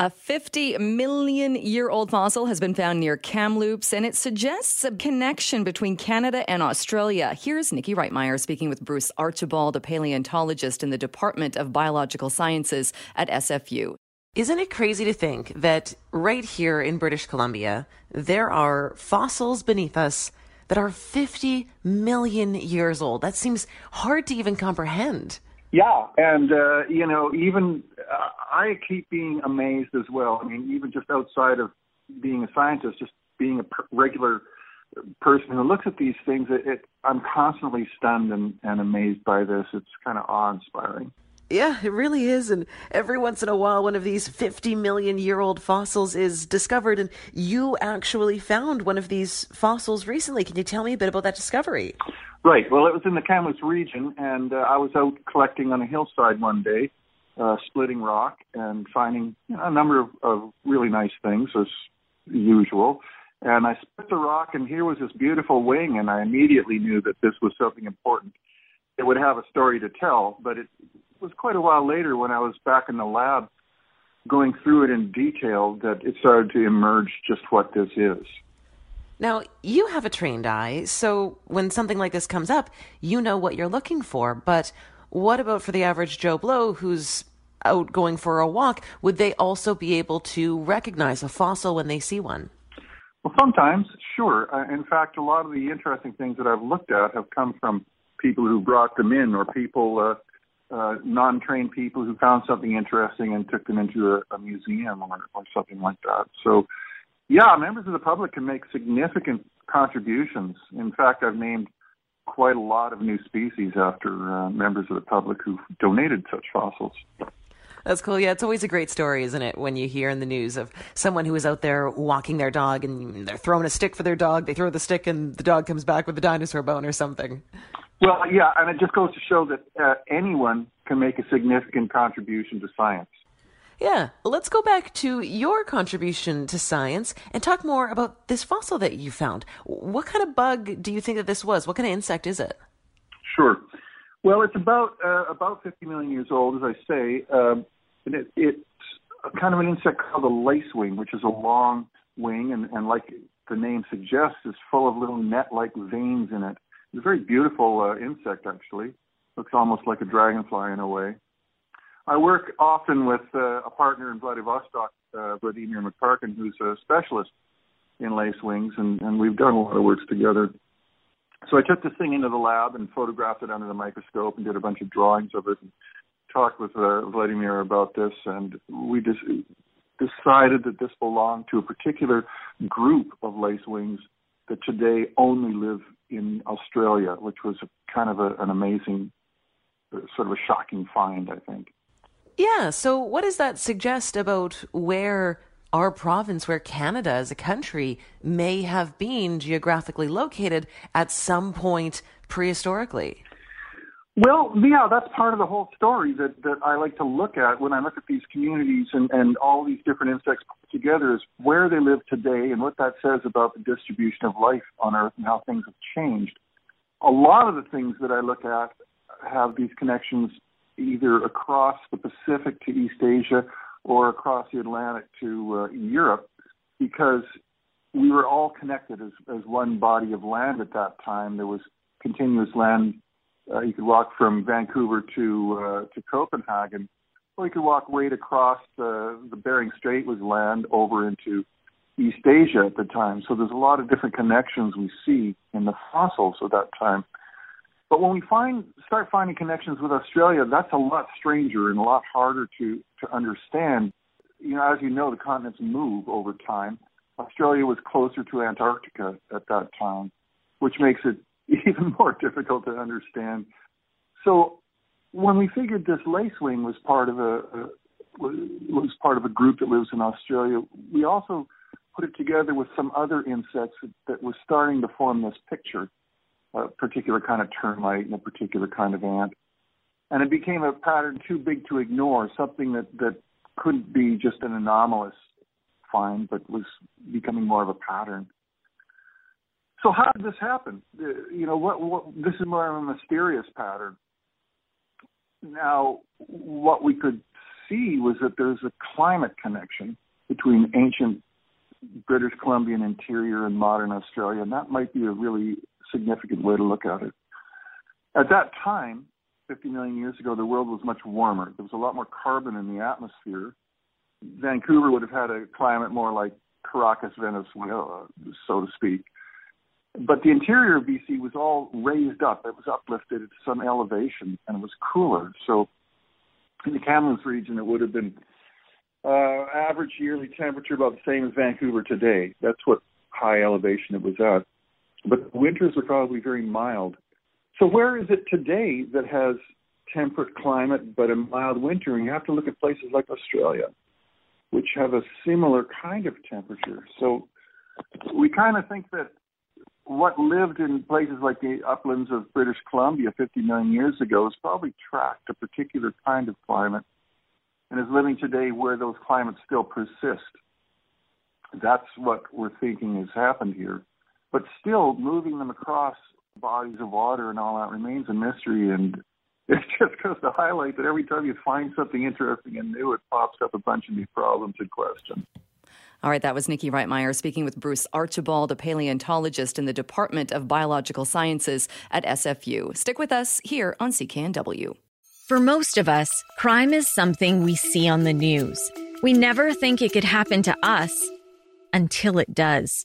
A 50 million year old fossil has been found near Kamloops, and it suggests a connection between Canada and Australia. Here's Nikki Reitmeyer speaking with Bruce Archibald, a paleontologist in the Department of Biological Sciences at SFU. Isn't it crazy to think that right here in British Columbia, there are fossils beneath us that are 50 million years old? That seems hard to even comprehend. Yeah, and uh, you know, even uh, I keep being amazed as well. I mean, even just outside of being a scientist, just being a per- regular person who looks at these things, it, it, I'm constantly stunned and, and amazed by this. It's kind of awe-inspiring. Yeah, it really is. And every once in a while, one of these 50 million year old fossils is discovered. And you actually found one of these fossils recently. Can you tell me a bit about that discovery? Right. Well, it was in the Kamloops region, and uh, I was out collecting on a hillside one day, uh, splitting rock and finding you know, a number of, of really nice things as usual. And I split the rock, and here was this beautiful wing, and I immediately knew that this was something important. It would have a story to tell, but it was quite a while later when I was back in the lab going through it in detail that it started to emerge just what this is. Now, you have a trained eye, so when something like this comes up, you know what you're looking for. But what about for the average Joe Blow who's out going for a walk? Would they also be able to recognize a fossil when they see one? Well, sometimes, sure. Uh, in fact, a lot of the interesting things that I've looked at have come from people who brought them in or people uh, uh, non-trained people who found something interesting and took them into a, a museum or, or something like that. So, yeah, members of the public can make significant contributions. In fact, I've named quite a lot of new species after uh, members of the public who've donated such fossils. That's cool. Yeah, it's always a great story, isn't it? When you hear in the news of someone who is out there walking their dog and they're throwing a stick for their dog, they throw the stick and the dog comes back with a dinosaur bone or something. Well, yeah, and it just goes to show that uh, anyone can make a significant contribution to science. Yeah, let's go back to your contribution to science and talk more about this fossil that you found. What kind of bug do you think that this was? What kind of insect is it? Sure. Well, it's about uh, about 50 million years old, as I say, um, and it, it's kind of an insect called a lacewing, which is a long wing, and, and like the name suggests, is full of little net-like veins in it. It's a very beautiful uh, insect, actually. Looks almost like a dragonfly in a way. I work often with uh, a partner in Vladivostok, uh, Vladimir Makarkin, who's a specialist in lace wings, and, and we've done a lot of work together. So I took this thing into the lab and photographed it under the microscope and did a bunch of drawings of it and talked with uh, Vladimir about this, and we just decided that this belonged to a particular group of lace wings that today only live in Australia, which was kind of a, an amazing, uh, sort of a shocking find, I think. Yeah. So, what does that suggest about where our province, where Canada as a country may have been geographically located at some point prehistorically? Well, yeah, that's part of the whole story that, that I like to look at when I look at these communities and, and all these different insects put together is where they live today and what that says about the distribution of life on Earth and how things have changed. A lot of the things that I look at have these connections either across the Pacific to East Asia or across the Atlantic to uh, Europe because we were all connected as, as one body of land at that time. There was continuous land. Uh, you could walk from Vancouver to uh, to Copenhagen, or you could walk right across the, the Bering Strait was land over into East Asia at the time. So there's a lot of different connections we see in the fossils of that time. But when we find start finding connections with Australia, that's a lot stranger and a lot harder to to understand. You know, as you know, the continents move over time. Australia was closer to Antarctica at that time, which makes it even more difficult to understand. So when we figured this lacewing was part of a, a was part of a group that lives in Australia, we also put it together with some other insects that were starting to form this picture a particular kind of termite and a particular kind of ant. And it became a pattern too big to ignore, something that, that couldn't be just an anomalous find, but was becoming more of a pattern. So how did this happen? Uh, you know, what, what this is more of a mysterious pattern. Now, what we could see was that there's a climate connection between ancient British Columbian interior and modern Australia, and that might be a really significant way to look at it. At that time, 50 million years ago, the world was much warmer. There was a lot more carbon in the atmosphere. Vancouver would have had a climate more like Caracas, Venezuela, so to speak. But the interior of BC was all raised up. It was uplifted at some elevation and it was cooler. So in the Kamloops region, it would have been uh, average yearly temperature about the same as Vancouver today. That's what high elevation it was at. But the winters are probably very mild. So where is it today that has temperate climate but a mild winter? And you have to look at places like Australia, which have a similar kind of temperature. So we kind of think that what lived in places like the uplands of British Columbia 50 million years ago has probably tracked a particular kind of climate and is living today where those climates still persist. That's what we're thinking has happened here. But still, moving them across bodies of water and all that remains a mystery. And it just goes to highlight that every time you find something interesting and new, it pops up a bunch of new problems and questions. All right, that was Nikki Reitmeyer speaking with Bruce Archibald, a paleontologist in the Department of Biological Sciences at SFU. Stick with us here on CKNW. For most of us, crime is something we see on the news. We never think it could happen to us until it does.